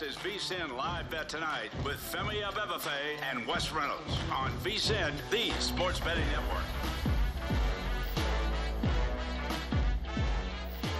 This is VSIN Live Bet Tonight with Femi Abebefe and Wes Reynolds on VSIN, the sports betting network.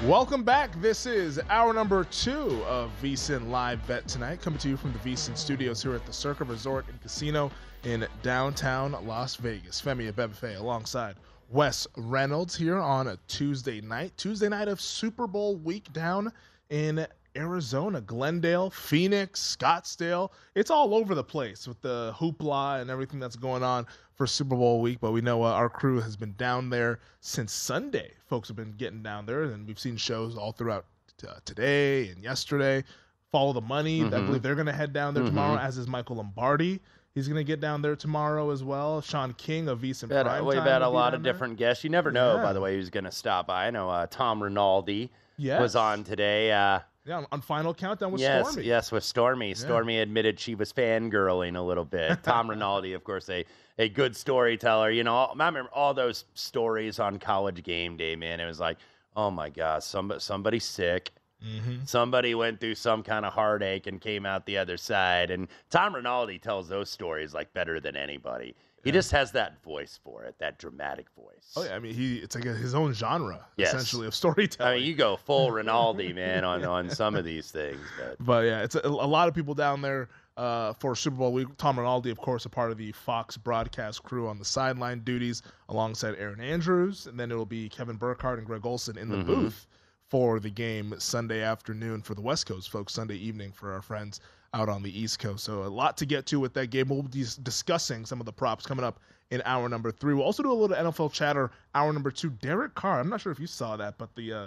Welcome back. This is hour number two of VSIN Live Bet Tonight, coming to you from the VSIN studios here at the Circa Resort and Casino in downtown Las Vegas. Femi Abebefe alongside Wes Reynolds here on a Tuesday night. Tuesday night of Super Bowl week down in Arizona, Glendale, Phoenix, Scottsdale. It's all over the place with the hoopla and everything that's going on for Super Bowl week. But we know uh, our crew has been down there since Sunday. Folks have been getting down there, and we've seen shows all throughout t- uh, today and yesterday. Follow the money. Mm-hmm. I believe they're going to head down there mm-hmm. tomorrow, as is Michael Lombardi. He's going to get down there tomorrow as well. Sean King of VSiN bet, Prime We've had a lot of there. different guests. You never know, yeah. by the way, who's going to stop by. I know uh, Tom Rinaldi yes. was on today. Uh, yeah, on Final Countdown with yes, Stormy. Yes, with Stormy. Yeah. Stormy admitted she was fangirling a little bit. Tom Rinaldi, of course, a, a good storyteller. You know, I remember all those stories on college game day, man. It was like, oh my gosh, somebody, somebody's sick. Mm-hmm. Somebody went through some kind of heartache and came out the other side. And Tom Rinaldi tells those stories like better than anybody. He just has that voice for it, that dramatic voice. Oh yeah, I mean he it's like a, his own genre yes. essentially of storytelling. I mean, you go full Rinaldi, man, on on some of these things. But, but yeah, it's a, a, lot of people down there uh, for Super Bowl week. Tom Rinaldi, of course, a part of the Fox broadcast crew on the sideline duties alongside Erin Andrews, and then it'll be Kevin Burkhardt and Greg Olsen in the mm-hmm. booth for the game Sunday afternoon for the West Coast folks, Sunday evening for our friends out on the East Coast. So a lot to get to with that game. We'll be discussing some of the props coming up in hour number three. We'll also do a little NFL chatter. Hour number two, Derek Carr. I'm not sure if you saw that, but the uh,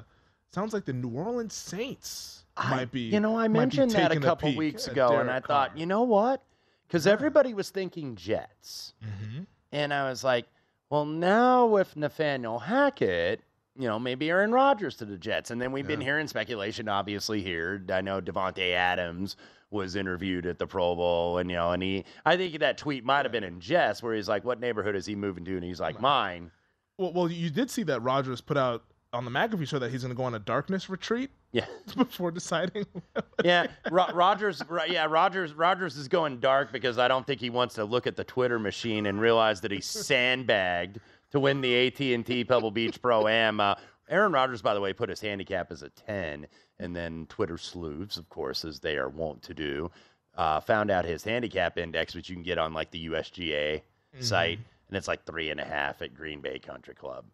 sounds like the New Orleans Saints I, might be. You know, I mentioned that a couple a weeks ago, and I Carr. thought, you know what? Because yeah. everybody was thinking Jets, mm-hmm. and I was like, well, now with Nathaniel Hackett. You know, maybe Aaron Rodgers to the Jets. And then we've yeah. been hearing speculation, obviously, here. I know Davante Adams was interviewed at the Pro Bowl, and you know, and he, I think that tweet might have been in jest, where he's like, "What neighborhood is he moving to?" And he's like, "Mine." Well, well, you did see that Rodgers put out on the McAfee show that he's going to go on a darkness retreat. Yeah. Before deciding. yeah, Ro- Rodgers. Yeah, Rodgers. Rodgers is going dark because I don't think he wants to look at the Twitter machine and realize that he's sandbagged to win the AT and T Pebble Beach Pro Am. Uh, Aaron Rodgers, by the way, put his handicap as a 10, and then Twitter sleuths, of course, as they are wont to do, uh, found out his handicap index, which you can get on like the USGA mm-hmm. site. and it's like three and a half at Green Bay Country Club.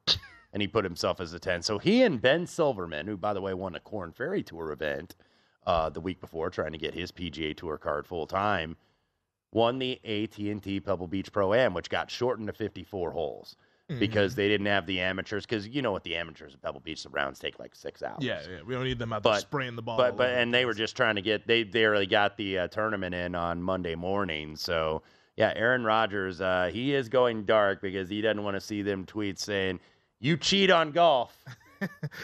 and he put himself as a 10. So he and Ben Silverman, who, by the way, won a Korn Ferry Tour event uh, the week before, trying to get his PGA Tour card full time, won the AT&T Pebble Beach Pro Am, which got shortened to 54 holes because they didn't have the amateurs. Because you know what the amateurs at Pebble Beach, the rounds take like six hours. Yeah, yeah. We don't need them out there spraying the ball. But but and the they were just trying to get they they already got the uh, tournament in on Monday morning. So yeah, Aaron Rodgers, uh, he is going dark because he doesn't want to see them tweets saying you cheat on golf.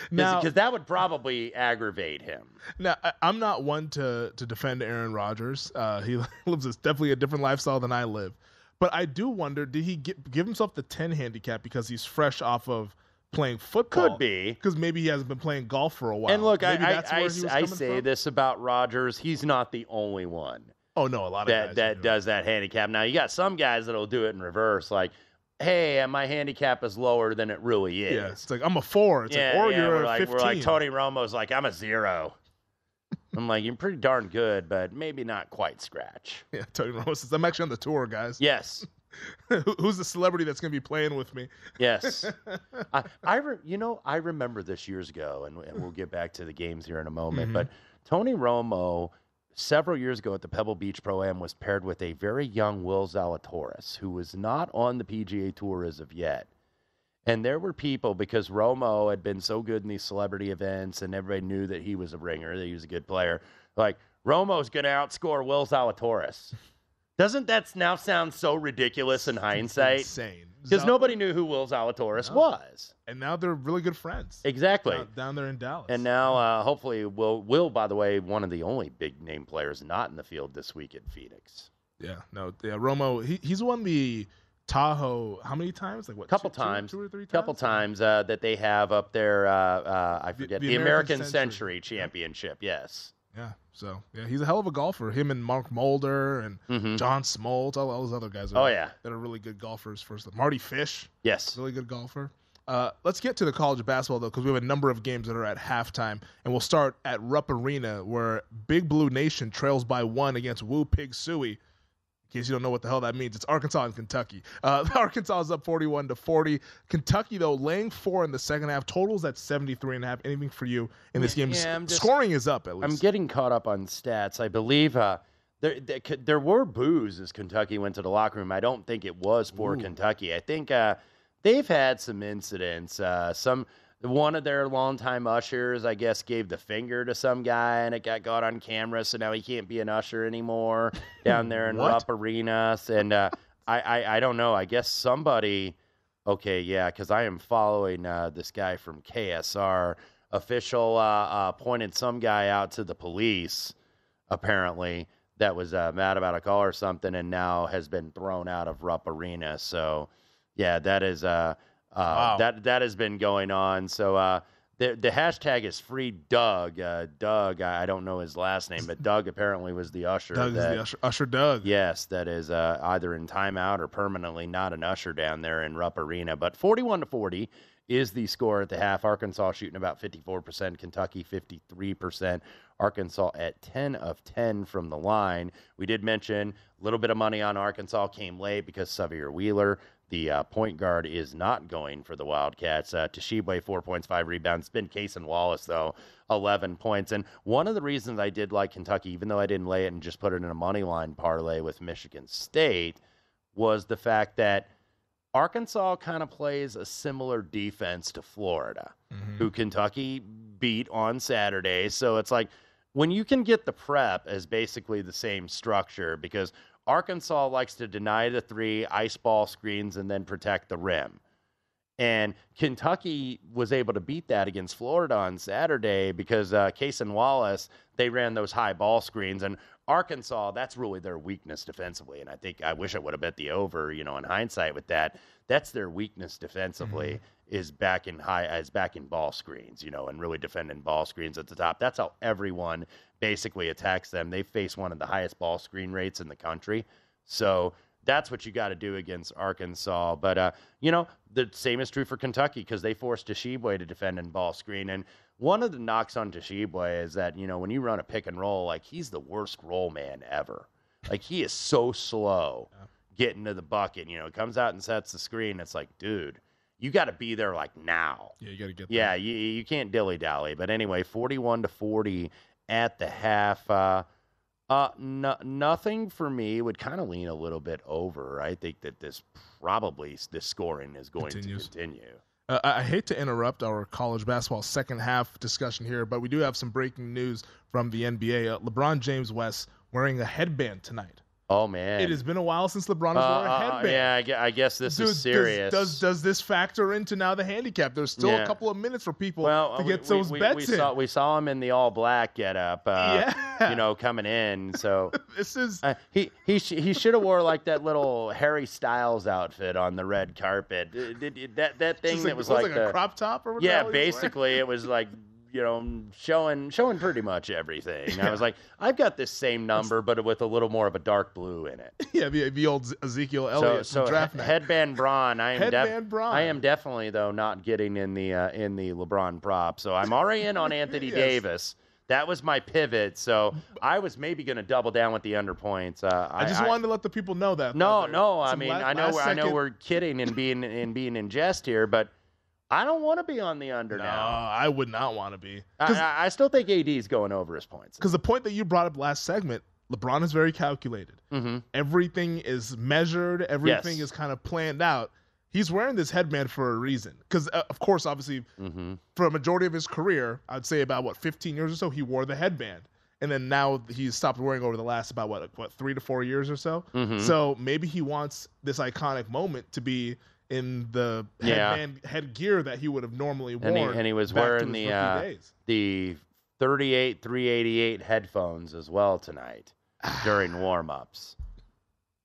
Because that would probably aggravate him. Now, I, I'm not one to to defend Aaron Rodgers. Uh, he lives a, definitely a different lifestyle than I live. But I do wonder, did he get, give himself the 10 handicap because he's fresh off of playing football? Could be. Because maybe he hasn't been playing golf for a while. and look, I Maybe I, that's I, was I say from? this about Rodgers. He's not the only one Oh, no, a lot of that guys that do. does that handicap. Now you got some guys that'll do it in reverse, like, hey, my handicap is lower than it really is. Yeah, it's like, I'm a four. It's yeah, like, or yeah, you're a like 15. we're like Tony Romo's like I'm a zero. I'm like you're pretty darn good, but maybe not quite scratch. Yeah, Tony Romo says, I'm actually on the tour, guys. Yes, Who's the celebrity that's going to be playing with me? yes. I, I re, you know I remember this years ago, and, and we'll get back to the games here in a moment. Mm-hmm. But Tony Romo, several years ago at the Pebble Beach Pro Am, was paired with a very young Will Zalatoris, who was not on the PGA Tour as of yet. And there were people because Romo had been so good in these celebrity events, and everybody knew that he was a ringer, that he was a good player. Like Romo's going to outscore Will Zalatoris. Doesn't that now sound so ridiculous in hindsight? Insane. Because Zal- nobody knew who Will Zalatoris No. was. And now they're really good friends. Exactly. Down, down there in Dallas. And now, uh, hopefully, Will, Will, by the way, one of the only big name players not in the field this week in Phoenix. Yeah, no, yeah, Romo, he, he's won the Tahoe how many times? Like what? Couple two- two- times, two or three times. couple times uh, that they have up there. Uh, uh, I forget the the, American American, Century. Century, Championship. Yes. Yeah, so yeah, he's a hell of a golfer. Him and Mark Mulder and Mhm. John Smoltz, all, all those other guys. Are, Oh, yeah. that are really good golfers. First, Mardy Fish, Yes. really good golfer. Uh, let's get to the college basketball though, because we have a number of games that are at halftime, and we'll start at Rupp Arena, where Big Blue Nation trails by one against Woo Pig Sooie. In case you don't know what the hell that means, it's Arkansas and Kentucky. Uh, Arkansas is up 41 to 40. Kentucky though laying four in the second half. Totals at 73 and a half. Anything for you in this game? Yeah, I'm just- Scoring is up at least. I'm getting caught up on stats. I believe uh, there, there there were boos as Kentucky went to the locker room. I don't think it was for Kentucky. I think uh, they've had some incidents. Uh, some one of their longtime ushers, I guess, gave the finger to some guy, and it got got on camera. So now he can't be an usher anymore down there in? Rupp Arena. And uh, I, I I don't know. I guess somebody. Okay, yeah, because I am following uh, this guy from KSR. Official uh, uh, pointed some guy out to the police, apparently, that was uh, mad about a call or something, and now has been thrown out of Rupp Arena. So, yeah, that is uh, Wow. that that has been going on. So, uh, the the hashtag is free Doug. Uh, Doug, I I don't know his last name, but Doug apparently was the usher. Doug is the usher, usher Doug. Yes, that is uh, either in timeout or permanently not an usher down there in Rupp Arena. But 41 to 40 is the score at the half. Arkansas shooting about 54%, Kentucky 53%. Arkansas at 10 of 10 from the line. We did mention a little bit of money on Arkansas came late because Sahvir Wheeler, the uh, point guard, is not going for the Wildcats. Uh, Tshiebwe, four points, five rebounds. It's been Cason Wallace, though, 11 points. And one of the reasons I did like Kentucky, even though I didn't lay it and just put it in a money line parlay with Michigan State, was the fact that Arkansas kind of plays a similar defense to Florida, who Kentucky beat on Saturday. So it's like when you can get the prep as basically the same structure, because Arkansas likes to deny the three, ice ball screens, and then protect the rim. And Kentucky was able to beat that against Florida on Saturday because uh, Cason Wallace, they ran those high ball screens. And Arkansas, that's really their weakness defensively. And I think I wish I would have bet the over, you know, in hindsight with that. That's their weakness defensively is back in high, is back in ball screens, you know, and really defending ball screens at the top. That's how everyone basically attacks them. They face one of the highest ball screen rates in the country. So that's what you got to do against Arkansas. But uh, you know, the same is true for Kentucky because they forced Tshiebwe to defend in ball screen. And one of the knocks on Tshiebwe is that you know when you run a pick and roll, like he's the worst roll man ever. Like he is so slow getting to the bucket. You know, it comes out and sets the screen. It's like, dude, you got to be there like now. Yeah, you got to get. Yeah, you you can't dilly dally. But anyway, forty-one to forty at the half. Uh, uh, no, nothing for me would kind of lean a little bit over. I think that this probably this scoring is going Continues. to continue. Uh, I I hate to interrupt our college basketball second half discussion here, but we do have some breaking news from the NBA. Uh, LeBron James West wearing a headband tonight. Oh man, It has been a while since LeBron has Uh, worn a uh, headband. yeah, I I guess this Dude, is serious. Does, does this factor into now the handicap? There's still a couple of minutes for people well, to we- get we, those we, bets we in. Saw, we saw him in the all black get up. Uh, Yeah. you know, coming in. So this is uh, he he sh- he should have wore like that little Harry Styles outfit on the red carpet. Did, that that thing that like- was like, was like a the- crop top or yeah, hell he was wearing? basically it was like you know showing showing pretty much everything. I was like, I've got this same number, but with a little more of a dark blue in it. yeah, the, the old Ezekiel So, Elliott so from draft he- headband Bron. I am def- Headband Bron. I am definitely though not getting in the uh, in the LeBron prop. So I'm already in on Anthony Yes. Davis. That was my pivot. So I was maybe going to double down with the under points. Uh, I just wanted to let the people know that. No, no. I mean, la- I know last I know second- we're kidding and being and being in jest here, but I don't want to be on the under No, now. I would not want to be. I, I, still think AD is going over his points. Because the point that you brought up last segment, LeBron is very calculated. Mm-hmm. Everything is measured. Everything Yes. is kind of planned out. He's wearing this headband for a reason. Because, uh, of course, obviously, Mm-hmm. for a majority of his career, I'd say about what 15 years or so, he wore the headband, and then now he's stopped wearing over the last about what what three to four years or so. Mhm. So maybe he wants this iconic moment to be in the Yeah. headband headgear that he would have normally worn. And he, and he was wearing the uh, the 38 388 headphones as well tonight during warm-ups.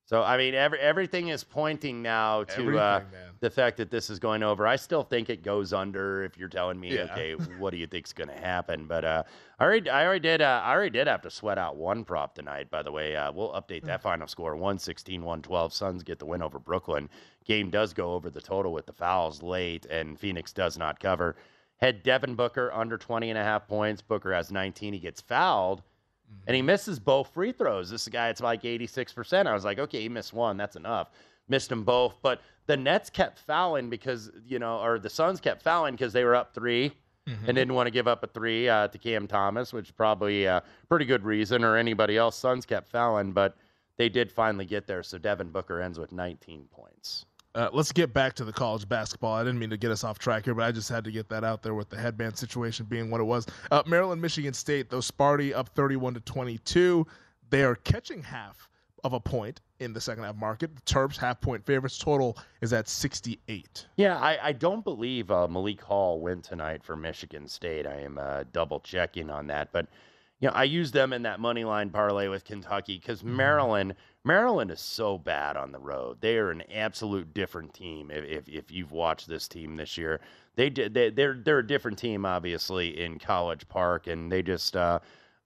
So I mean, every, everything is pointing now to uh. The fact that this is going over. I still think it goes under. If you're telling me, Yeah. okay, what do you think's going to happen? But uh, I already, I already did, uh, I already did have to sweat out one prop tonight. By the way, uh, we'll update Hmm. that final score: 116, 112. Suns get the win over Brooklyn. Game does go over the total with the fouls late, and Phoenix does not cover. Had Devin Booker under 20 and a half points. Booker has 19. He gets fouled. And he misses both free throws. This guy, it's like 86%. I was like, okay, he missed one. That's enough. Missed them both. But the Nets kept fouling because, you know, or the Suns kept fouling because they were up 3 Mm-hmm. and didn't want to give up a three uh, to Cam Thomas, which is probably a pretty good reason, or anybody else. Suns kept fouling, but they did finally get there. So Devin Booker ends with 19 points. Uh, let's get back to the college basketball. I didn't mean to get us off track here, but I just had to get that out there with the headband situation being what it was. Uh, Maryland, Michigan State, though Sparty up 31 to 22. They are catching half of a point in the second half market. The Terps half point favorites. Total is at 68. Yeah, I, I don't believe uh, Malik Hall went tonight for Michigan State. I am uh, double checking on that, but you know I use them in that money line parlay with Kentucky because Maryland Maryland is so bad on the road. They are an absolute different team. If if, if you've watched this team this year, they did they, they're they're a different team obviously in College Park, and they just uh,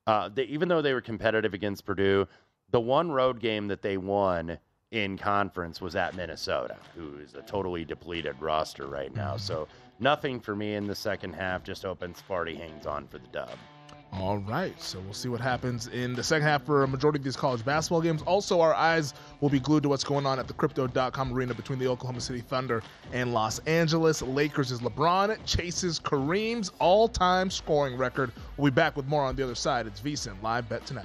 uh, they, even though they were competitive against Purdue, the one road game that they won in conference was at Minnesota, who is a totally depleted roster right now. Mm-hmm. So nothing for me in the second half. Just open Sparty hangs on for the dub. All right, so we'll see what happens in the second half for a majority of these college basketball games. Also, our eyes will be glued to what's going on at the Crypto.com arena between the Oklahoma City Thunder and Los Angeles Lakers. Is LeBron chases Kareem's all-time scoring record? We'll be back with more on the other side. It's VSIN live bet tonight.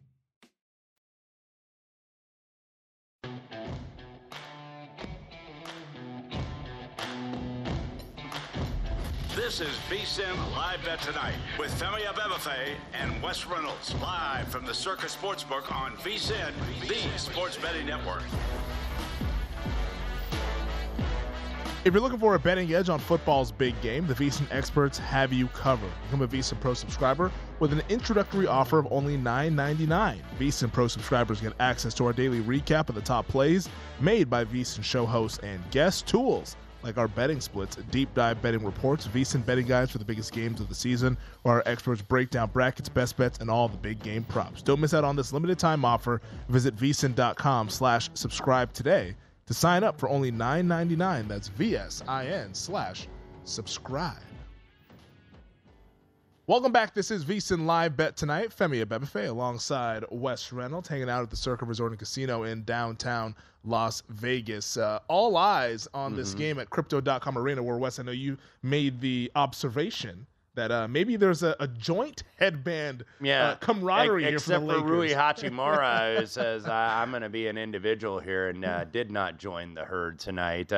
This is VSIN Live Bet Tonight with Femi Abebefe and Wes Reynolds live from the Circa Sportsbook on VSIN, the sports betting network. If you're looking for a betting edge on football's big game, the VSiN experts have you covered. Become a VSiN Pro subscriber with an introductory offer of only $9.99. VSiN Pro subscribers get access to our daily recap of the top plays made by VSiN show hosts and guest tools like our betting splits, deep dive betting reports, VSiN betting guides for the biggest games of the season, where our experts break down brackets, best bets, and all the big game props. Don't miss out on this limited time offer. Visit vsin.com slash subscribe today to sign up for only $9.99. That's V-S-I-N slash subscribe. Welcome back. This is VSiN Live Bet Tonight. Femi Abebefe alongside Wes Reynolds hanging out at the Circa Resort and Casino in downtown Las Vegas. Uh, all eyes on this Mhm. game at Crypto.com Arena, where Wes, I know you made the observation that uh, maybe there's a, a joint headband Yeah, uh, camaraderie except for the for Rui Hachimura, who says I'm going to be an individual here and uh, did not join the herd tonight.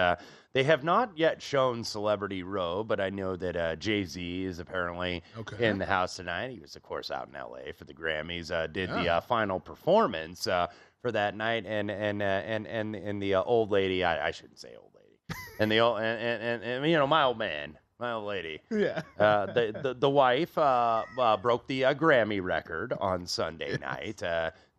They have not yet shown Celebrity Row, but I know that uh, Jay Z is apparently Okay. in the house tonight. He was, of course, out in L.A. for the Grammys. Uh, did the Yeah. uh, final performance uh, for that night, and and uh, and and and the uh, old lady. I, I shouldn't say old lady, and the old and, and, and, and you know my old man, my old lady. Yeah. Uh, the, the the wife uh, uh, broke the uh, Grammy record on Sunday night.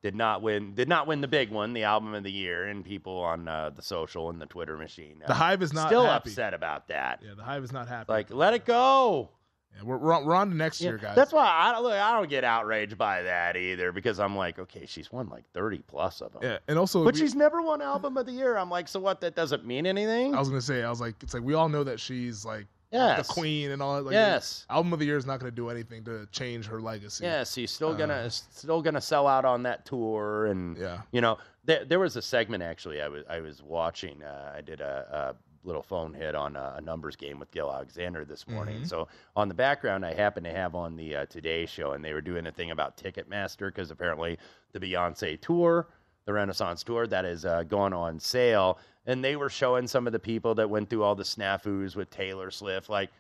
Did not win. Did not win the big one, the album of the year, and people on uh, the social and the Twitter machine. Uh, The Hive is not still happy. upset about that. Yeah, the Hive is not happy. Like, let it go. Yeah, we're, we're, on, we're on to next Yeah, year, guys. That's why I look. I don't get outraged by that either because I'm like, okay, she's won like 30 plus of them. yeah, and also, But we- she's never won album of the year. I'm like, so what? That doesn't mean anything. I was gonna say, I was like, it's like we all know that she's like Yes. the queen and all that. Like, Yes. album of the year is not gonna do anything to change her legacy. Yeah, so you're still gonna Uh, still gonna sell out on that tour, and Yeah. you know, there, there was a segment actually I was I was watching. Uh, I did a, a little phone hit on a, a numbers game with Gill Alexander this morning. Mhm. So on the background, I happened to have on the uh, Today Show, and they were doing a thing about Ticketmaster because apparently the Beyonce tour, the Renaissance tour, that is uh, going on sale, and they were showing some of the people that went through all the snafus with Taylor Swift, like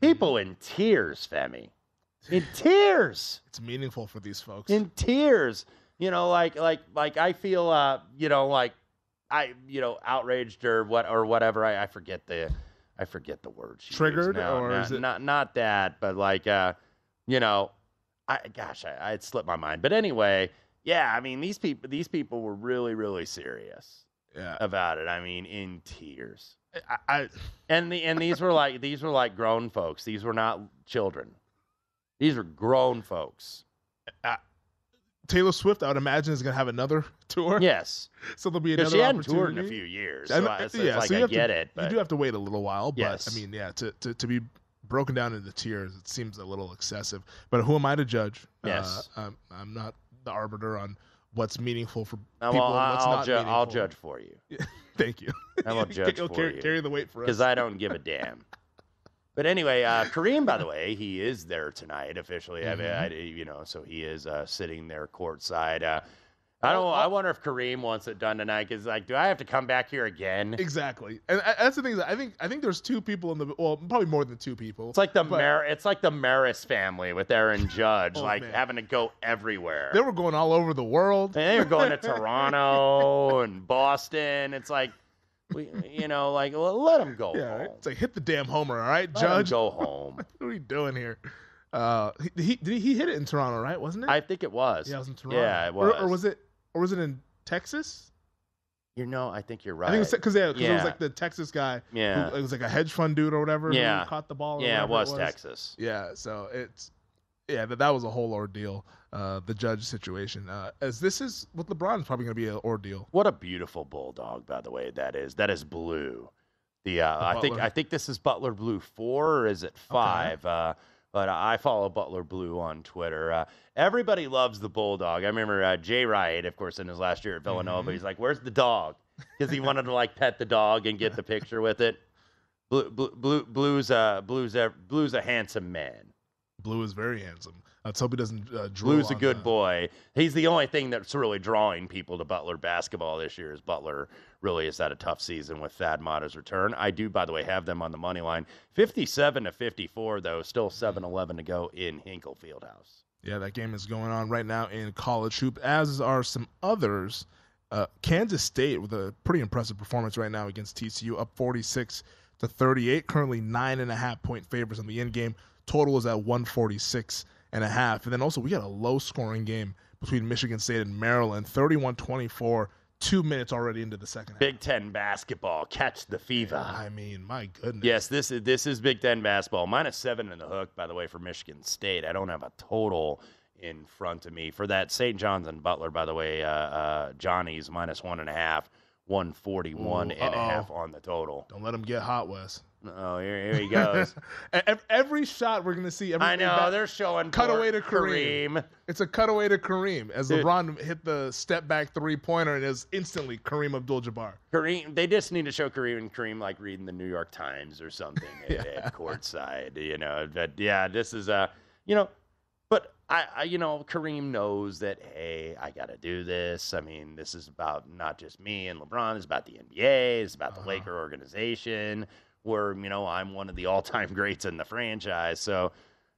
people in tears, Femi, in tears It's meaningful for these folks. in tears. You know, like like like I feel uh, you know, like I you know, outraged or what or whatever. I, I forget the I forget the word. Triggered, or not, is it- not not that, but like uh, you know, I gosh, I, it slipped my mind. But anyway, yeah, I mean these people these people were really really serious yeah, about it. I mean, in tears. I, I And the and these were like these were like grown folks. These were not children. These were grown folks. Taylor Swift, I would imagine, is gonna have another tour. Yes. so there'll be another she hadn't toured in a few years. So I, so yeah, it's like so you I get to, it. But you do have to wait a little while, but Yes. I mean, yeah, to, to, to be broken down into tears, it seems a little excessive. But who am I to judge? Yes. Uh, I'm, I'm not the arbiter on what's meaningful for Uh, people well, I'll, not ju- I'll judge for you Thank you. I will judge He'll for carry, you carry the weight for us. because I don't give a damn. But anyway, uh, Kareem, by the way, he is there tonight officially. I mean, I, you know, so he is uh, sitting there courtside. Uh, I don't. I wonder if Kareem wants it done tonight. Because like, do I have to come back here again? Exactly, and I- that's the thing. I think I think there's two people in the well, probably more than two people. It's like the but Mar- It's like the Maris family with Aaron Judge, Oh, like man. having to go everywhere. They were going all over the world. And they were going to Toronto and Boston. It's like, we, you know, like well, let him go Yeah, home. it's like hit the damn homer, all right, Let Judge. go home. what are we doing here? Uh, he, he did he hit it in Toronto, right? Wasn't it? I think it was. yeah, it was in Toronto. Yeah, it Or- was. Or, was it? Or was it in Texas? You know, I think you're right. I think it was because yeah, 'cause it was like the Texas guy. who- Yeah. it was like a hedge fund dude or whatever. Yeah. who caught the ball. Yeah, it whatever was Texas. Yeah, so it's yeah that that was a whole ordeal. Uh, the judge situation. Uh, as this is with LeBron, is probably going to be an ordeal. What a beautiful bulldog, by the way. That is. That is blue. The, uh, I think I think this is Butler Blue four, or is it five? Uh, but I follow Butler Blue on Twitter. Uh, everybody loves the bulldog. I remember uh, Jay Wright, of course, in his last year at Villanova. Mm-hmm. He's like, "Where's the dog?" Because he wanted to like pet the dog and get the picture with it. Blue, blue, blue, blue's a blue's a blue's a handsome man. Blue is very handsome. Let's hope he doesn't uh, Blue's a good the- boy. He's the only thing that's really drawing people to Butler basketball this year. Is Butler really has had a tough season with Thad Matta's return. I do, by the way, have them on the money line. Fifty-seven to fifty-four, though. Still 7-11 to go in Hinkle Fieldhouse. Yeah, that game is going on right now in college hoop, as are some others. Uh, Kansas State with a pretty impressive performance right now against TCU, up 46 to 38. Currently nine and a half point favors in the end game. Total is at 146 and a half. And then also we got a low scoring game between Michigan State and Maryland, 31-24. Two minutes already into the second half. Big Ten basketball, catch the fever. I mean, my goodness. Yes, this is this is Big Ten basketball. Minus seven in the hook, by the way, for Michigan State. I don't have a total in front of me for that. St. John's and Butler, by the way, uh, uh, Johnny's minus one and a half, one forty one Ooh, and a half on the total. Don't let him get hot, Wes. Oh, here, here he goes. Every shot we're gonna see. Every I know they're showing cutaway to Kareem. It's a cutaway to Kareem as Dude. LeBron hit the step back three pointer and was instantly Kareem Abdul-Jabbar. Kareem, they just need to show Kareem and Kareem like reading the New York Times or something at, at courtside. You know, but yeah, this is a, you know, I, I, you know, Kareem knows that hey, I got to do this. I mean, this is about not just me and LeBron. It's about the NBA. It's about the Laker organization. Where you know I'm one of the all-time greats in the franchise. So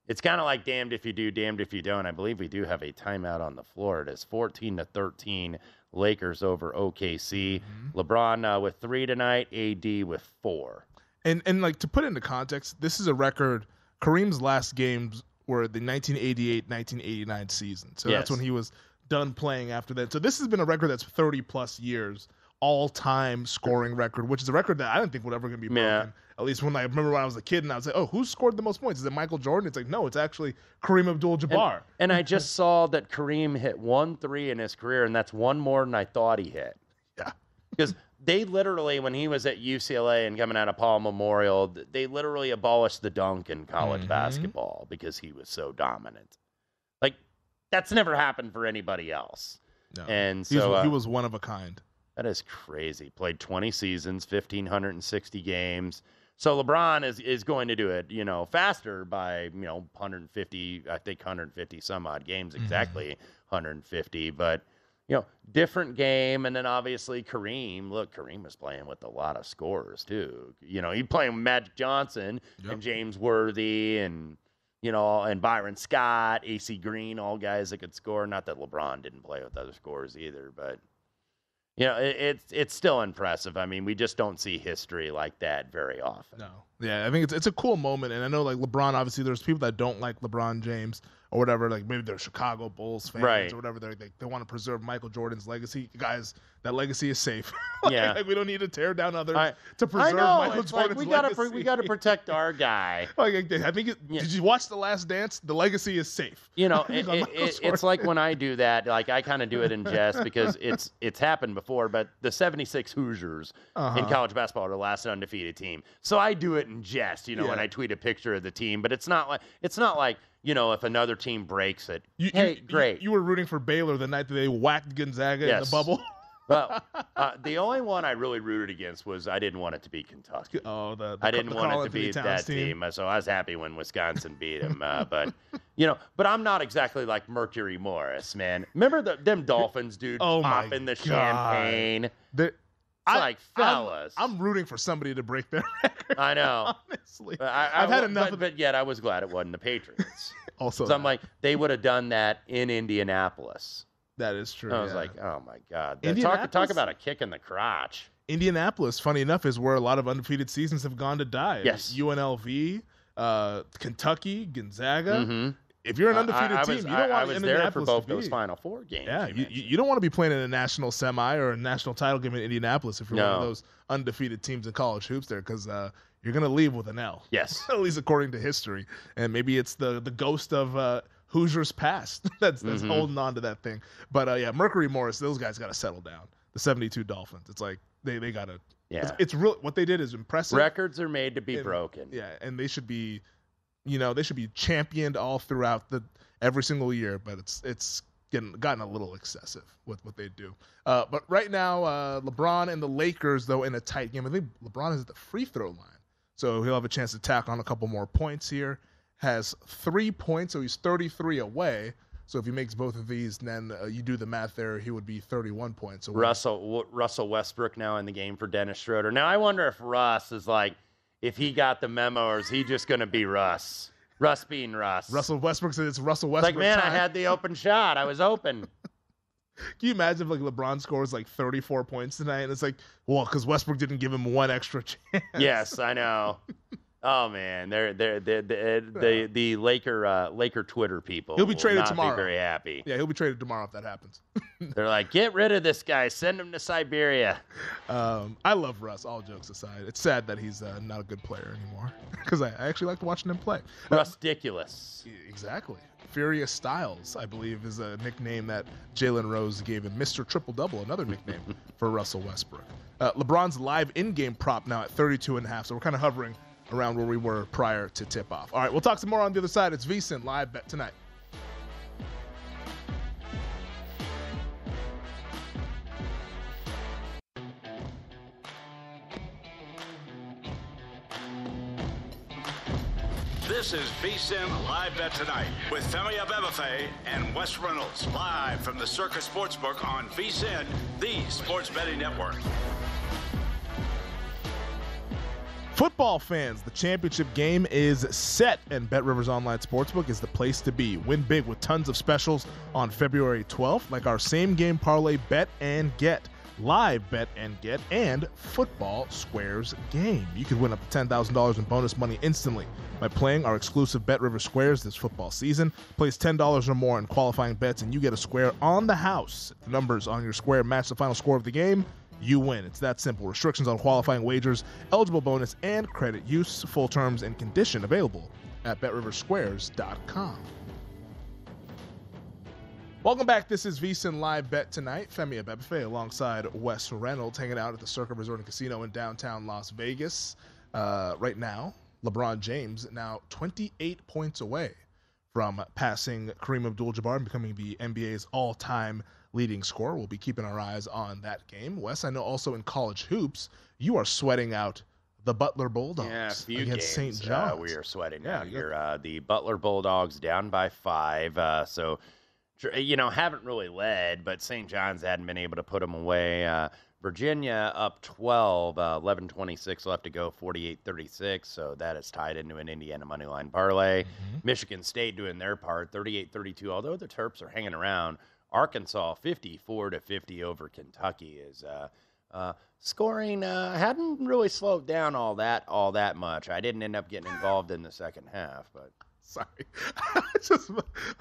it's kind of like damned if you do, damned if you don't. I believe we do have a timeout on the floor. It is 14 to 13, Lakers over OKC. LeBron uh, with three tonight, AD with four. And and like to put it into context, this is a record. Kareem's last games were the 1988-1989 season. So that's when he was done playing after that. So this has been a record that's 30 plus years all-time scoring record, which is a record that I didn't think would ever going to be Yeah. broken. At least when I remember when I was a kid and I was like, "Oh, who scored the most points? Is it Michael Jordan?" It's like, "No, it's actually Kareem Abdul-Jabbar." And I just saw that Kareem hit one three in his career, and that's one more than I thought he hit. Yeah. Because they literally, when he was at UCLA and coming out of Power Memorial, they literally abolished the dunk in college Mhm. basketball because he was so dominant. Like, that's never happened for anybody else. No. And so uh, he was one of a kind. That is crazy. Played 20 seasons, 1,560 games. So LeBron is, is going to do it, you know, faster by, you know, 150, I think 150 some odd games, exactly 150. But, you know, different game. And then obviously Kareem, look, Kareem was playing with a lot of scorers too. You know, he playing with Magic Johnson and James Worthy and, you know, and Byron Scott, AC Green, all guys that could score. Not that LeBron didn't play with other scorers either, but you know, it, it's it's still impressive. I mean, we just don't see history like that very often. No. Yeah, I think it's it's a cool moment, and I know like LeBron. Obviously, there's people that don't like LeBron James or whatever. Like maybe they're Chicago Bulls fans Right. or whatever. They're, they they want to preserve Michael Jordan's legacy. Guys, that legacy is safe. Like- Yeah. like, we don't need to tear down others I- to preserve know. Michael it's like Jordan's we gotta legacy. we gotta protect our guy. Like, I think it, did you watch The Last Dance? The legacy is safe. You know, it, it, it's like when I do that. Like I kind of do it in jest because it's it's happened before. But the '76 Hoosiers in Uh-huh. college basketball are the last undefeated team, so I do it in jest, you know, when I tweet a picture of the team. But it's not like it's not like you know if another team breaks it. You, hey, you, great. You, were rooting for Baylor the night that they whacked Gonzaga in the bubble. well, uh, the only one I really rooted against was I didn't want it to be Kentucky. Oh, the, the I didn't the want it to be that team. so I was happy when Wisconsin beat him. Uh, but you know, but I'm not exactly like Mercury Morris, man. Remember the, them Dolphins, dude, Oh popping the God. champagne. The- I- like I'm- fellas. I'm, rooting for somebody to break their record. I know. Honestly, But I, I've had enough But, of but yet, I was glad it wasn't the Patriots. Also, so I'm like, they would have done that in Indianapolis. that is true. I was yeah. like, oh my god, talk talk about a kick in the crotch. Indianapolis, funny enough, is where a lot of undefeated seasons have gone to die. Yes. UNLV, uh, Kentucky, Gonzaga. Mhm. If you're an undefeated I, I team, was, you don't I, want I was there for both to those. Final Four games. Yeah, you you, you, don't want to be playing in a national semi or a national title game in Indianapolis if you're one of those undefeated teams in college hoops there, because uh, you're going to leave with an L. Yes. at least according to history. And maybe it's the the ghost of uh, Hoosiers past that's that's Mhm. holding on to that thing. But uh, yeah, Mercury Morris, those guys got to settle down. The 72 Dolphins. It's like they they got to. Yeah. It's, it's real. What they did is impressive. Records are made to be And- broken. Yeah, and they should be, you know, they should be championed all throughout the every single year. But it's it's getting gotten a little excessive with what they do. Uh, but right now, uh, LeBron and the Lakers, though, in a tight game. I think LeBron is at the free throw line, so he'll have a chance to tack on a couple more points here. Has three points, so he's 33 away. So if he makes both of these, then uh, you do the math there, he would be 31 points away. Russell W- Russell Westbrook now in the game for Dennis Schroeder. Now I wonder if Russ is like, if he got the memo, or is he just going to be Russ? Russ being Russ. Russell Westbrook said it's Russell Westbrook. like, man, I had the open shot. I was open. Can you imagine if like LeBron scores like 34 points tonight and it's like, well, because Westbrook didn't give him one extra chance. yes, I know. Oh man, they're they're, they're, they're the the Laker uh, Laker Twitter people. He'll be traded not tomorrow. Be very happy. Yeah, he'll be traded tomorrow if that happens. They're like, get rid of this guy. Send him to Siberia. Um, I love Russ. All jokes aside, it's sad that he's uh, not a good player anymore because I, I actually liked watching him play. Uh, Rusticulous. exactly. Furious Styles, I believe, is a nickname that Jalen Rose gave him. Mr. Triple Double, another nickname for Russell Westbrook. Uh, LeBron's live in-game prop now at 32 and a half, so we're kind of hovering around where we were prior to tip-off. All right, we'll talk some more on the other side. It's VSIN live bet tonight. This is VSIN Live Bet Tonight with Femi Abebefe and Wes Reynolds live from the Circa Sportsbook on VSIN, the sports betting network. Football fans, the championship game is set, and Bet Rivers Online Sportsbook is the place to be. Win big with tons of specials on February 12th, like our same game parlay bet and get, live bet and get, and football squares game. You could win up to $10,000 in bonus money instantly by playing our exclusive Bet Rivers squares this football season. Place $10 or more in qualifying bets, and you get a square on the house. The numbers on your square match the final score of the game, you win. It's that simple. Restrictions on qualifying wagers, eligible bonus, and credit use. Full terms and condition available at betriversquares.com. Welcome back. This is VSIN Live Bet Tonight. Femi Abebefe alongside Wes Reynolds hanging out at the Circa Resort and Casino in downtown Las Vegas. Uh, right now, LeBron James now 28 points away from passing Kareem Abdul-Jabbar and becoming the NBA's all-time leading scorer. We'll be keeping our eyes on that game. Wes, I know also in college hoops, you are sweating out the Butler Bulldogs Yeah, against St. John's. Uh, we are sweating Yeah, out here. Uh, the Butler Bulldogs down by five. Uh, so, you know, haven't really led, but St. John's hadn't been able to put them away. Virginia up 12, uh, 11 26 left to go, 48 36. So that is tied into an Indiana money line parlay. Mm-hmm. Michigan State doing their part, 38 32. Although the Terps are hanging around, Arkansas 54 to 50 over Kentucky is. Uh, uh, scoring uh, hadn't really slowed down all that all that much. I didn't end up getting involved in the second half, but Sorry. Just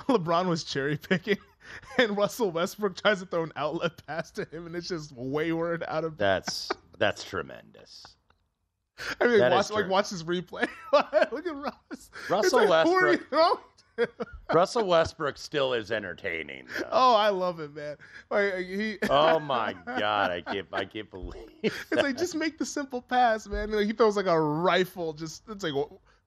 LeBron was cherry picking, and Russell Westbrook tries to throw an outlet pass to him, and it's just wayward out of. that's that's tremendous. I mean, that watch like watch this replay. Look at Russ. Russell like, who are you Westbrook- Russell Westbrook still is entertaining. though. Oh, I love it, man. Like uh, he. Oh my god, I can't I can't believe It's like just make the simple pass, man. Like, he throws like a rifle, just it's like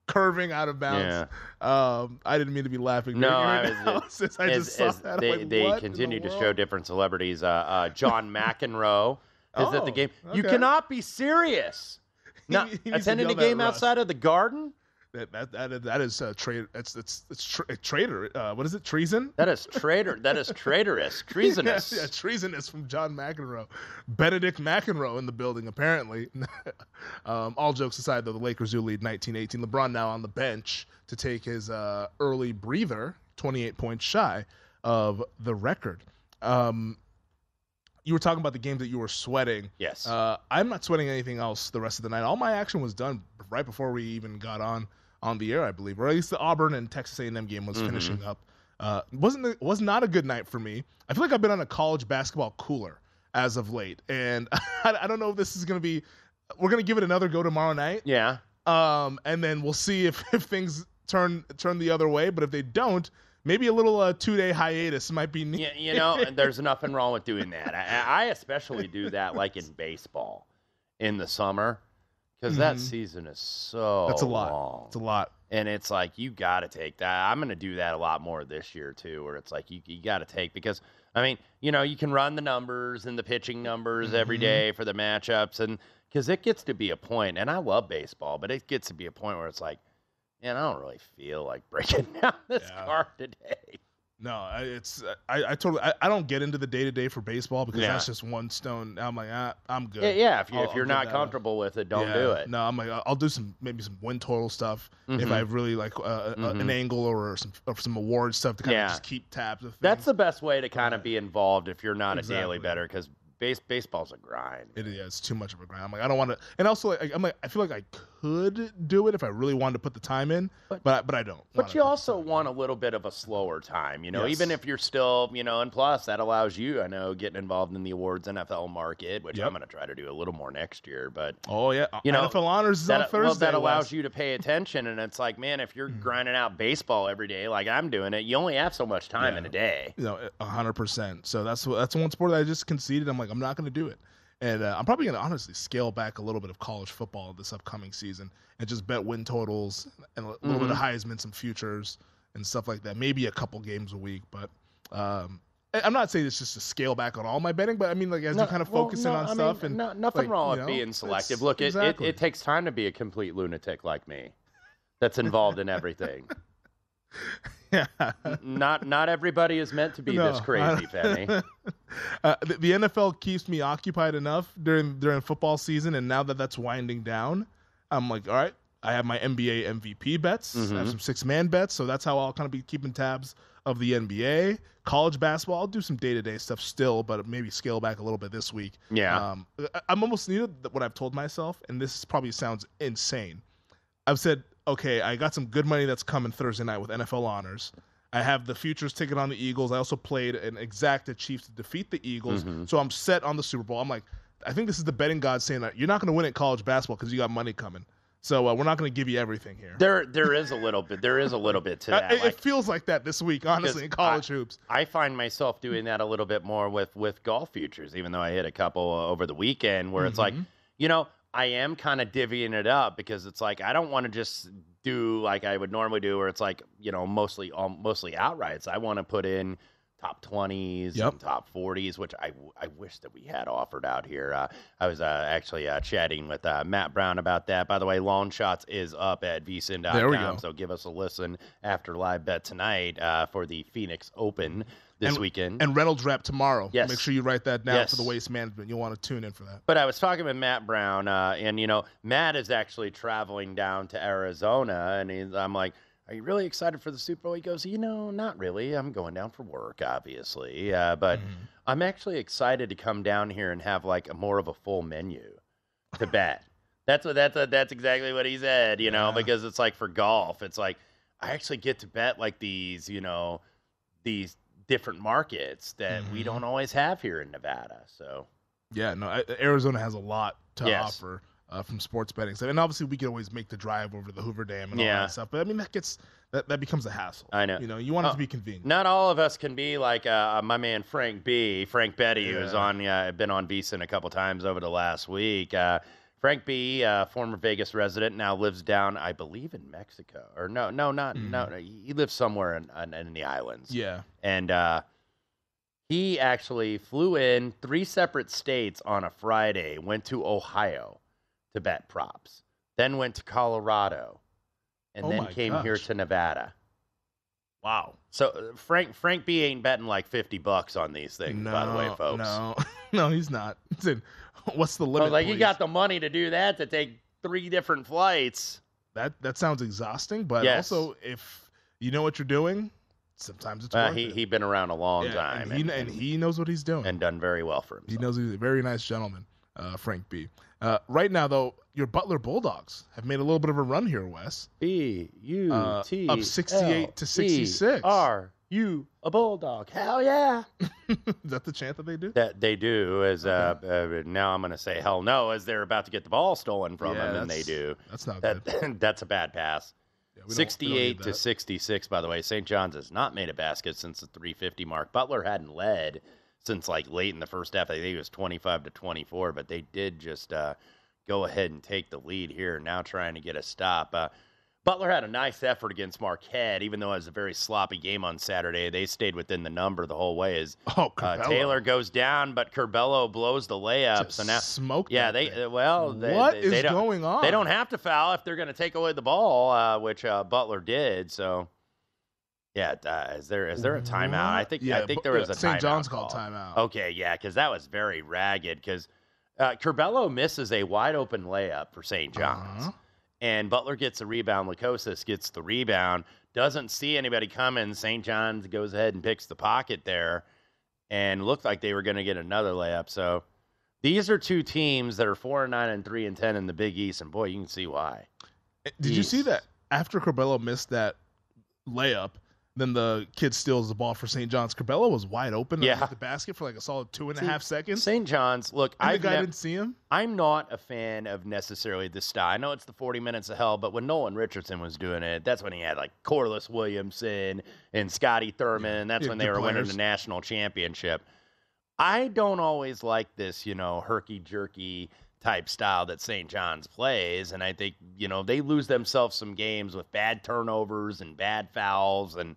curving out of bounds. Um, I didn't mean to be laughing. No, I was, analysis. I as- just saw that. They, like, they continue the to show different celebrities. Uh, uh, John McEnroe is at the Oh, game. You cannot be serious. Not he needs to attending a game outside of the Garden. That that that is, that is uh, trade. It's it's it's tra- traitor. Uh, what is it? Treason. That is traitor. That is traitorous, treasonous. yeah, yeah, treasonous from John McEnroe. Benedict McEnroe in the building, apparently. um, all jokes aside, though, the Lakers do lead 19-18. LeBron now on the bench to take his uh, early breather, 28 points shy of the record. Um, you were talking about the games that you were sweating. Yes. Uh, I'm not sweating anything else the rest of the night. All my action was done right before we even got on on the air, I believe, or at least the Auburn and Texas A&M game was Mhm. finishing up. Uh, wasn't was not a good night for me. I feel like I've been on a college basketball cooler as of late, and I, I don't know if this is going to be. We're going to give it another go tomorrow night. Yeah. Um, and then we'll see if if things turn turn the other way. But if they don't, maybe a little uh, two day hiatus might be needed. You, you know, and there's nothing wrong with doing that. I, I especially do that like in baseball in the summer because that Mhm. season is so That's a lot. long. It's a lot. And it's like you got to take that. I'm going to do that a lot more this year too, where it's like you you got to take because I mean, you know, you can run the numbers and the pitching numbers every Mhm. day for the matchups, and because it gets to be a point, and I love baseball, but it gets to be a point where it's like, man, I don't really feel like breaking down this card today. No, I- it's I, I totally I, I don't get into the day to day for baseball because Yeah. that's just one stone. I'm like ah, I'm good. Yeah, yeah, if you I'll, if you're not comfortable with it, don't Yeah, do it. No, I'm like I'll do some maybe some win total stuff if Mhm. I really like uh, uh, an Mhm. angle or some or some award stuff to kind of just keep tabs of That's the best way to kind of be involved if you're not a daily better because base baseball's a grind. It is. It's too much of a grind. I'm like, I don't want to. And also, like, I'm like, I feel like I could do it if I really wanted to put the time in, but but I, but I don't. But you also want a little bit of a slower time, you know, Yes. even if you're still, you know, and plus that allows you, I know, getting involved in the awards NFL market, which Yep. I'm going to try to do a little more next year. But Oh yeah, you know, NFL honors is that, on Thursday. Well, that allows you to pay attention, and it's like, man, if you're Mm-hmm. grinding out baseball every day like I'm doing it, you only have so much time in a day. You know, a hundred percent. So that's what that's one sport that I just conceded. I'm like, I'm not going to do it, and uh, I'm probably going to honestly scale back a little bit of college football this upcoming season and just bet win totals and a little bit of Mhm. Heisman, some futures and stuff like that. Maybe a couple games a week, but. Um, I'm not saying it's just to scale back on all my betting, but I mean, like as you kind of well, focus no, in on I mean, stuff and no- nothing like, wrong with being selective. Look, it, it, it takes time to be a complete lunatic like me, that's involved in everything. yeah. Not not everybody is meant to be this crazy, Penny. uh, the, the NFL keeps me occupied enough during during football season, and now that that's winding down, I'm like, all right, I have my NBA MVP bets, I have Mhm. some six man bets, so that's how I'll kind of be keeping tabs of the NBA, college basketball. I'll do some day to day stuff still, but maybe scale back a little bit this week. Yeah. um, I'm almost needed what I've told myself, and this probably sounds insane. I've said, okay, I got some good money that's coming Thursday night with NFL honors. I have the futures ticket on the Eagles. I also played an exacta Chiefs to defeat the Eagles. Mhm. So I'm set on the Super Bowl. I'm like, I think this is the betting god saying that you're not going to win at college basketball because you got money coming. So uh, we're not going to give you everything here. There there is a little bit there is a little bit to Uh, that. it, like- it feels like that this week, honestly, in college hoops. I find myself doing that a little bit more with with golf futures, even though I hit a couple uh, over the weekend where it's like, Mhm. you know, I am kind of divvying it up because it's like I don't want to just do like I would normally do, where it's like you know mostly um, mostly outrights. I want to put in top 20s Yep. and top 40s, which I, I wish that we had offered out here. Uh, I was uh, actually uh, chatting with uh, Matt Brown about that. By the way, Long Shots is up at vsin.com, There we go. so give us a listen after live bet tonight uh, for the Phoenix Open this and, weekend. And Reynolds rap tomorrow. Yes. Make sure you write that down Yes. for the waste management. You'll want to tune in for that. But I was talking with Matt Brown, uh, and you know, Matt is actually traveling down to Arizona, and he's, I'm like, "Are you really excited for the Super Bowl?" He goes, "You know, not really. I'm going down for work, obviously, uh, but Mm-hmm. I'm actually excited to come down here and have like a more of a full menu to bet." That's what that's that's exactly what he said, you know, Yeah. because it's like for golf, it's like I actually get to bet like these, you know, these different markets that we Mhm. don't always have here in Nevada. So Yeah, no, I- Arizona has a lot to Yes. offer. uh, from sports betting stuff. And obviously, we could always make the drive over to the Hoover Dam and all that stuff. But I mean, that gets that, that becomes a hassle. I know. You know, you want it Oh, to be convenient. Not all of us can be like uh, my man Frank B. Frank Betty, who's on, uh, been on VSiN a couple times over the last week. Frank B, uh, former Vegas resident, now lives down, I believe, in Mexico. Or no, no, not no. no, He lives somewhere in, in, in the islands. Mm-hmm. Yeah. and uh, he actually flew in three separate states on a Friday. Went to Ohio to bet props, then went to Colorado, and Oh then came here to Nevada. Wow. So uh, Frank Frank B ain't betting like fifty bucks on these things, no, by the way, folks. No, no, he's not. He said, What's the limit? like, you got the money to do that to take three different flights. that. That sounds exhausting, but Yes. also if you know what you're doing, sometimes it's Uh, worth he it. he been around a long Yeah, time, and, he, and he knows what he's doing. and done very well for him. He knows he's a very nice gentleman, uh, Frank B. Uh, right now, though, your Butler Bulldogs have made a little bit of a run here, Wes. B U Uh, up 68 to 66. Are you a bulldog? Hell yeah! Is that the chant that they do? That they do. As uh, uh, now I'm going to say hell no, as they're about to get the ball stolen from Yeah, them, and they do. That's not good. That's a bad pass. Yeah, we don't- don't 68 to 66, by the way. St. John's has not made a basket since the 350 mark. Butler hadn't led since like late in the first half. I think it was 25 to 24, but they did just uh, go ahead and take the lead here. Now trying to get a stop. Uh, Butler had a nice effort against Marquette, even though it was a very sloppy game on Saturday. They stayed within the number the whole way. As Oh, uh, Taylor goes down, but Curbelo blows the layup. Just so now, smoked yeah, they thing. well, they, What they, is they don't- going on? They don't have to foul if they're going to take away the ball, uh, which uh, Butler did. So, yeah, uh, is there is there a timeout? I think Yeah, I think there was a St. John's call. called timeout. Okay, yeah, because that was very ragged. Because uh, Curbelo misses a wide open layup for St. John's, Uh-huh. And Butler gets a rebound. Lukosius gets the rebound. Doesn't see anybody coming. St. John's goes ahead and picks the pocket there, and looked like they were going to get another layup. So. These are two teams that are four and nine and three and ten in the Big East, and boy, you can see why. Eh, Did you see that after Curbelo missed that layup? Then the kid steals the ball for St. John's. Curbelo was wide open Yeah. underneath the basket for like a solid two and a See, half seconds. St. John's, look, I've guy nev- didn't see him. I'm not a fan of necessarily this style. I know it's the 40 minutes of hell, but when Nolan Richardson was doing it, that's when he had like Corliss Williamson and Scotty Thurman. That's Yeah, when they good were winning the national championship. I don't always like this, you know, herky jerky type style that St. John's plays. And I think, you know, they lose themselves some games with bad turnovers and bad fouls. And,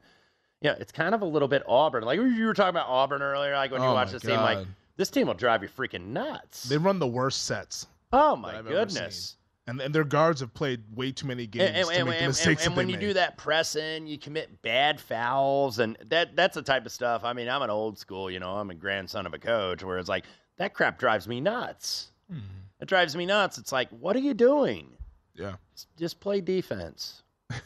you know, it's kind of a little bit Auburn. Like you were talking about Auburn earlier, like when you Oh watch my this team, like this team will drive you freaking nuts. They run the worst sets. Oh my that I've ever goodness. And, and their guards have played way too many games And, and- to and- make the mistakes and when you made. do that pressing, you commit bad fouls, and that that's the type of stuff. I mean, I'm an old school, you know, I'm a grandson of a coach, where it's like that crap drives me nuts. Mm-hmm. It drives me nuts. It's like, what are you doing? Yeah. Just play defense.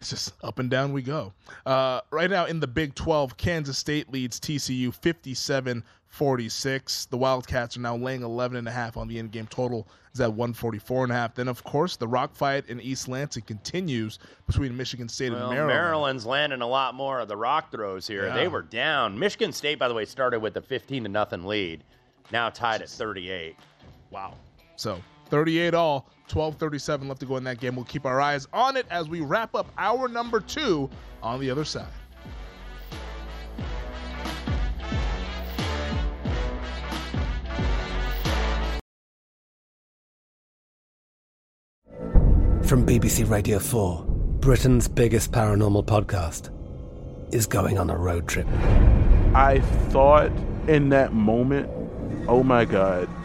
It's just up and down we go. Uh, right now in the Big 12, Kansas State leads TCU 57 46. The Wildcats are now laying 11 and a half on the end game total is at 144 and a half. Then, of course, the rock fight in East Lansing continues between Michigan State Well, and Maryland. Maryland's landing a lot more of the rock throws here. Yeah. They were down. Michigan State, by the way, started with a 15 to nothing lead. Now tied at 38. Wow. So 38 all, 12:37 left to go in that game. We'll keep our eyes on it as we wrap up our number two on the other side. From BBC Radio 4, Britain's biggest paranormal podcast is going on a road trip. I thought in that moment, oh my God,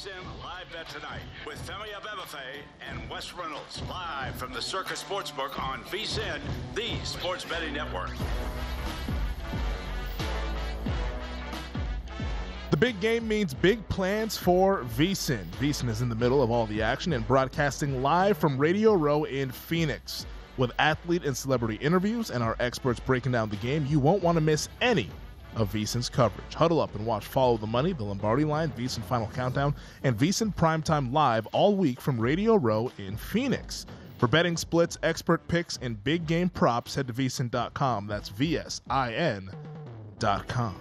Live Bet Tonight with Femi Abebefe and Wes Reynolds live from the Circa Sportsbook on VSIN, the sports betting network. The big game means big plans for VSIN. VSIN is in the middle of all the action and broadcasting live from Radio Row in Phoenix. With athlete and celebrity interviews and our experts breaking down the game, you won't want to miss any of VSIN's coverage. Huddle up and watch Follow the Money, The Lombardi Line, VSIN Final Countdown, and VSIN Primetime Live all week from Radio Row in Phoenix. For betting splits, expert picks, and big game props, head to vsin.com. That's V-S-I-N dot com.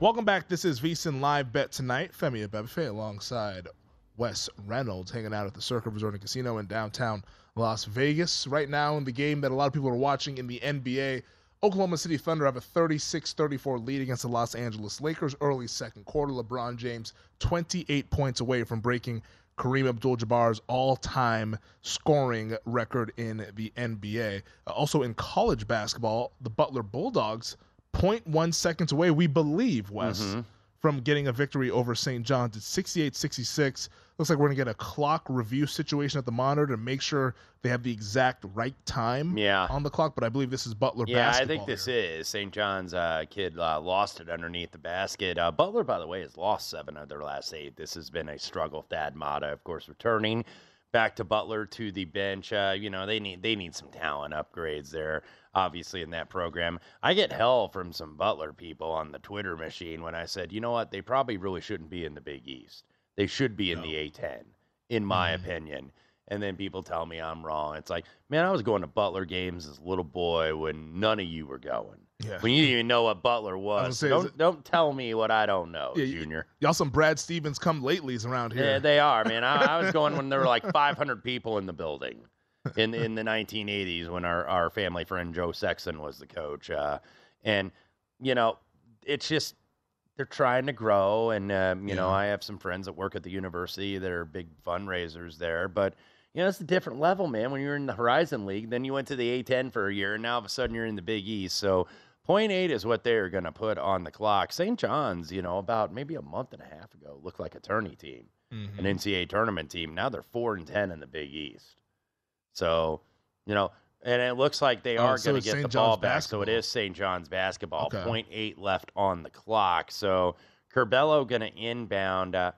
Welcome back. This is VSIN Live Bet Tonight. Femi Abebefe alongside Wes Reynolds hanging out at the Circa Resort and Casino in downtown Las Vegas. Right now in the game that a lot of people are watching in the NBA, Oklahoma City Thunder have a 36-34 lead against the Los Angeles Lakers early second quarter. LeBron James 28 points away from breaking Kareem Abdul-Jabbar's all-time scoring record in the NBA. Uh, also in college basketball, the Butler Bulldogs 0.1 seconds away, we believe, Wes, Mhm. From getting a victory over St. John's. It's 68-66. Looks like we're going to get a clock review situation at the monitor to make sure they have the exact right time Yeah. on the clock, but I believe this is Butler basketball. Yeah, I think this is St. John's uh, kid uh, lost it underneath the basket. Uh, Butler, by the way, has lost seven of their last eight. This has been a struggle. Thad Matta, of course, returning back to Butler to the bench. Uh, you know they need they need some talent upgrades there. Obviously, in that program, I get hell from some Butler people on the Twitter machine when I said, you know what, they probably really shouldn't be in the Big East. They should be in the A10, in my Mm-hmm. opinion. And then people tell me I'm wrong. It's like, man, I was going to Butler games as a little boy when none of you were going. Yeah. When you didn't even know what Butler was. say, don't, don't tell me what I don't know, Yeah, Junior. Y'all some Brad Stevens come latelys around here. Yeah, they are, man. I, I was going when there were like 500 people in the building in in the 1980s when our, our family friend Joe Sexton was the coach. Uh, and, you know, it's just they're trying to grow. And, um, you know, I have some friends that work at the university that are big fundraisers there. But, you know, it's a different level, man. When you're in the Horizon League, then you went to the A10 for a year, and now all of a sudden you're in the Big East. So, Point eight is what they're going to put on the clock. St. John's, you know, about maybe a month and a half ago, looked like a tourney team, Mhm. an NCAA tournament team. Now they're four and ten in the Big East. So, you know, and it looks like they Oh, are so going to get St. the ball John's back. So it is St. John's basketball. Okay. Point eight left on the clock. So Curbelo going to inbound. Uh,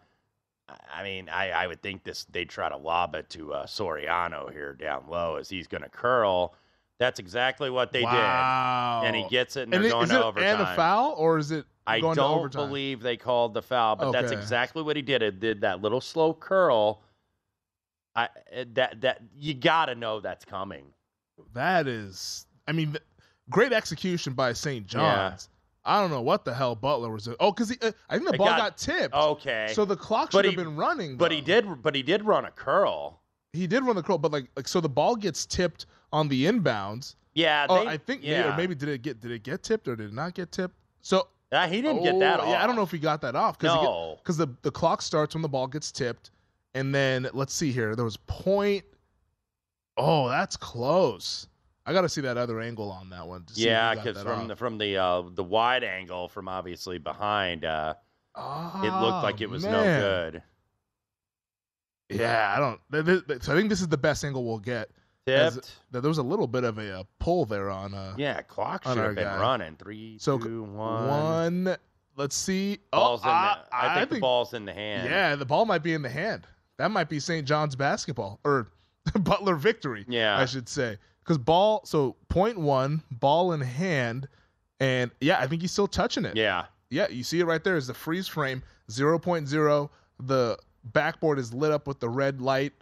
I- mean, I, I would think this they try to lob it to uh, Soriano here down low as he's going to curl. That's exactly what they wow. did, and he gets it, and, And they're it- going is to it overtime. and a foul, or is it I don't believe they called the foul, but that's exactly what he did. It did that little slow curl. I eh, that that you got to know that's coming. That is, I mean, great execution by St. Yeah. John's. I don't know what the hell Butler was doing. Oh, because uh, I think the It ball got- got, tipped. Okay, So the clock But should have he- been running. but he did, but he did run a curl. He did run the curl, but like, like so the ball gets tipped on the inbounds. Yeah, Oh, they- I think, yeah. or maybe did it get did it get tipped or did it not get tipped? So Uh, he didn't get that Oh, off. Yeah, I don't know if he got that off because No. because the the clock starts when the ball gets tipped, and then let's see here. There was point. Oh, that's close. I got to see that other angle on that one. To see Yeah, because from off. the from the uh, the wide angle from obviously behind, uh, it looked like it was no Oh, good. Yeah, I don't. th- th- So I think this is the best angle we'll get. as- Tipped. th- There was a little bit of a, uh pull there on. Uh, Yeah, clock should have been guy. running. Three, So two, one. one. Let's see. Ball's oh, in I, the, I, think the think ball's in the hand. Yeah, the ball might be in the hand. That might be St. John's basketball or Butler victory. Yeah. I should say because ball. So point one, ball in hand, and yeah, I think he's still touching it. Yeah. Yeah, you see it right there is the freeze frame 0.0. The backboard is lit up with the red light.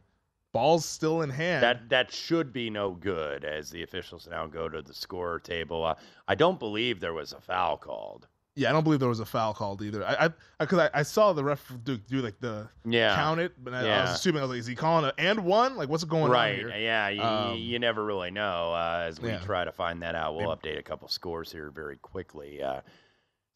Ball's still in hand. That that should be no good as the officials now go to the score table. Uh, I don't believe there was a foul called. Yeah, I don't believe there was a foul called either. I I because I, I, saw the ref do, do like the Yeah. count it, but I, I was assuming I was like, is he calling it and one? Like what's going right. on here? Yeah. You, Um, you never really know. Uh, as we yeah. try to find that out, we'll update a couple scores here very quickly. Uh,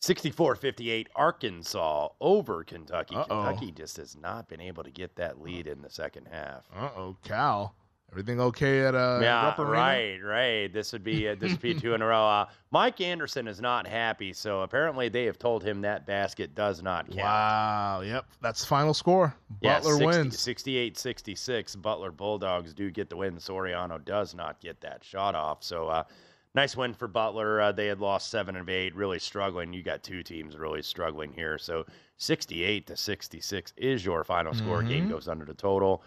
64-58 Arkansas over Kentucky. Uh-oh. Kentucky just has not been able to get that lead in the second half. Uh oh, Cal. Everything okay at uh yeah, right, right. This would be uh, this would be two in a row. Uh, Mike Anderson is not happy, so apparently they have told him that basket does not count. Wow. Yep. That's final score. Yeah, Butler 60 wins. 68-66. Butler Bulldogs do get the win. Soriano does not get that shot off. So uh, nice win for Butler. Uh, they had lost seven of eight, really struggling. You got two teams really struggling here. So 68 to 66 is your final score. Game Mhm. goes under the total.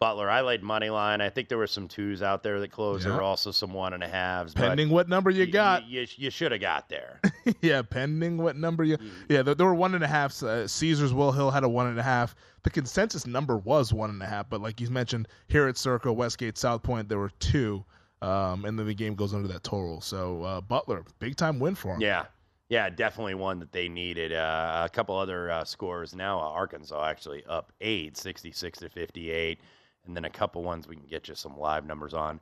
Butler, I laid money line. I think there were some twos out there that closed. There were also some one and a halves. Pending what number you got. y- You, you should have got there. yeah, pending what number you. Yeah, there, there were one and a half. Uh, Caesars Will Hill had a one and a half. The consensus number was one and a half, but like you mentioned, here at Circa, Westgate, South Point, there were two, um, and then the game goes under that total. So uh, Butler, big time win for him. Yeah. Yeah, definitely one that they needed. Uh, a couple other uh, scores now. Uh, Arkansas actually up 8, 66 to 58. And then a couple ones we can get you some live numbers on.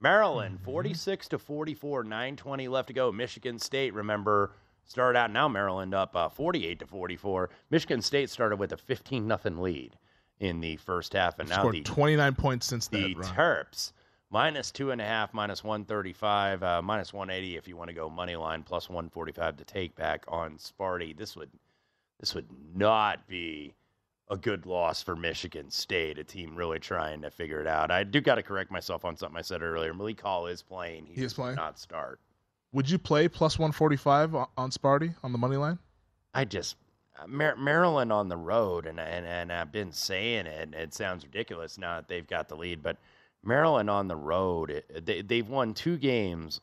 Maryland, Mm-hmm. 46 to 44, 920 left to go. Michigan State, remember, started out now Maryland up uh, 48 to 44. Michigan State started with a 15 nothing lead in the first half. And now the 29 points since the that. Terps minus two and a half, minus one thirty-five, uh, minus one eighty if you want to go money line, plus one forty-five to take back on Sparty. This would this would not be a good loss for Michigan State, a team really trying to figure it out. I do got to correct myself on something I said earlier. Malik Hall is playing. He, He is playing? Not start. Would you play plus 145 on, on Sparty on the money line? I just uh, Maryland on the road, and, and and I've been saying it. And it sounds ridiculous now that they've got the lead, but Maryland on the road, it, they they've won two games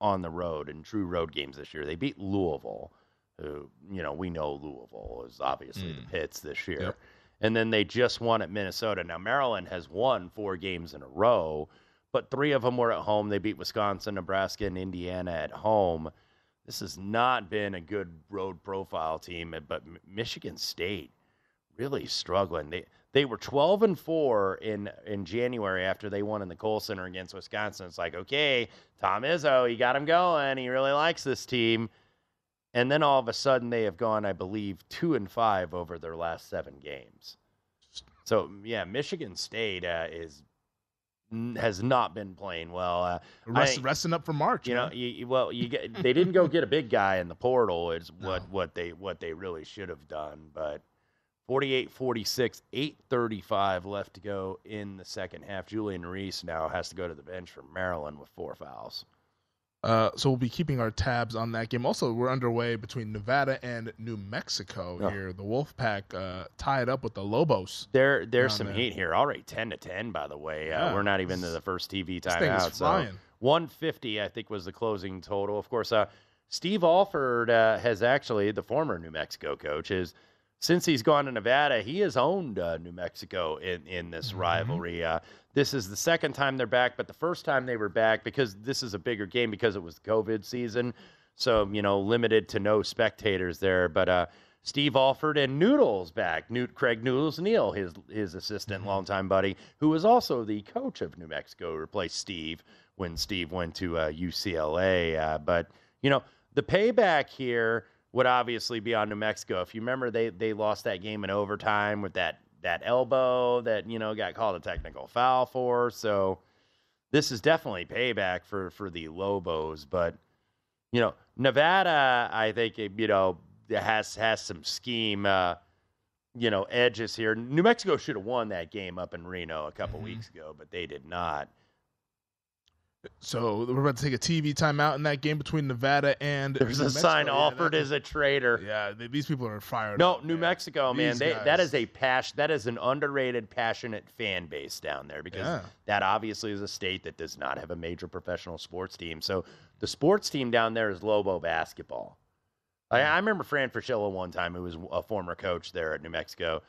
on the road in true road games this year. They beat Louisville, who you know we know Louisville is obviously the mm. Pits this year, Yep. and then they just won at Minnesota. Now Maryland has won four games in a row, but three of them were at home. They beat Wisconsin, Nebraska, and Indiana at home this has not been a good road profile team, but Michigan State really struggling. They they were 12 and 4 in in January after they won in the Kohl Center against Wisconsin. It's like, okay, Tom Izzo, he got him going. He really likes this team. And then all of a sudden they have gone, I believe, 2 and 5 over their last 7 games. So, yeah, Michigan State uh, is has not been playing well. Uh, Rest, think- resting up for March. you know, man. you, you- well, you get they didn't go get a big guy in the portal. Is what what they what they really should have done. But 48-46, 8:35 left to go in the second half. Julian Reese now has to go to the bench for Maryland with four fouls. Uh, so we'll be keeping our tabs on that game. Also, we're underway between Nevada and New Mexico Yeah. here. The Wolfpack uh, tied up with the Lobos. There there's some man. heat here. Already 10 to 10 by the way. Uh, we're not even to the first TV timeout. So 150 I think was the closing total. Of course, uh, Steve Alford uh, has actually the former New Mexico coach is since he's gone to Nevada, he has owned uh, New Mexico in in this Mm-hmm. rivalry. Uh, this is the second time they're back, but the first time they were back because this is a bigger game because it was the COVID season, so you know limited to no spectators there. But uh, Steve Alford and Noodles back. Newt Craig Noodles Neal, his his assistant, longtime buddy, who was also the coach of New Mexico, replaced Steve when Steve went to uh, UCLA. Uh, but you know the payback here would obviously be on New Mexico. If you remember, they they lost that game in overtime with that that elbow that you know got called a technical foul for. So this is definitely payback for for the Lobos. But you know Nevada, I think you know has has some scheme, uh, you know, edges here. New Mexico should have won that game up in Reno a couple Mm-hmm. weeks ago, but they did not. So we're about to take a TV timeout in that game between Nevada and. There's New a sign Mexico. Yeah, offered as a traitor. Yeah, they, these people are fired. No, up, New Mexico, man. They, that is a passion. That is an underrated, passionate fan base down there because Yeah. that obviously is a state that does not have a major professional sports team. So the sports team down there is Lobo basketball. I, hmm. I remember Fran Fraschilla one time, who was a former coach there at New Mexico.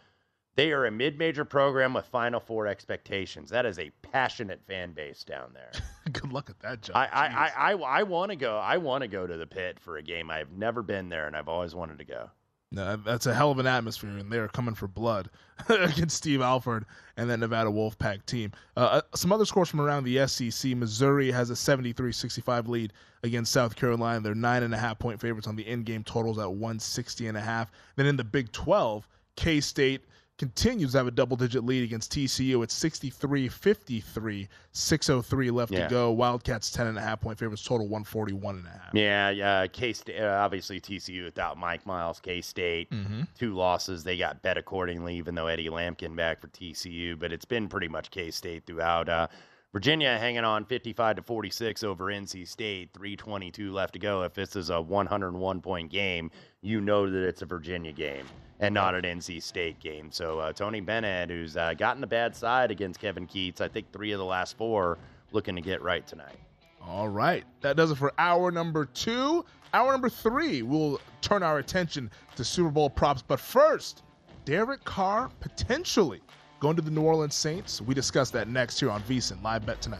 They are a mid-major program with Final Four expectations. That is a passionate fan base down there. Good luck at that job. I I, I, I, I want to go. I want to go to the pit for a game. I've never been there, and I've always wanted to go. No, that's a hell of an atmosphere, and they're coming for blood against Steve Alford and that Nevada Wolfpack team. Uh, uh, some other scores from around the SEC: Missouri has a 73-65 lead against South Carolina. They're nine and a half point favorites on the in-game totals at 160 and a half. Then in the Big 12, K State continues to have a double-digit lead against TCU at 63-53, 6:03 left Yeah. to go. Wildcats 10 and a half point favorites, total 141 and a half. Yeah, yeah. K State, uh, obviously TCU without Mike Miles. K State, Mhm. two losses. They got bet accordingly, even though Eddie Lampkin back for TCU. But it's been pretty much K State throughout. Uh, Virginia hanging on 55 to 46 over NC State. 322 left to go. If this is a 101 point game, you know that it's a Virginia game and not an NC State game. So uh, Tony Bennett, who's uh, gotten the bad side against Kevin Keatts, I think three of the last four, looking to get right tonight. All right. That does it for hour number two. Hour number three, we'll turn our attention to Super Bowl props. But first, Derek Carr potentially going to the New Orleans Saints. We discuss that next here on VSiN Live Bet tonight.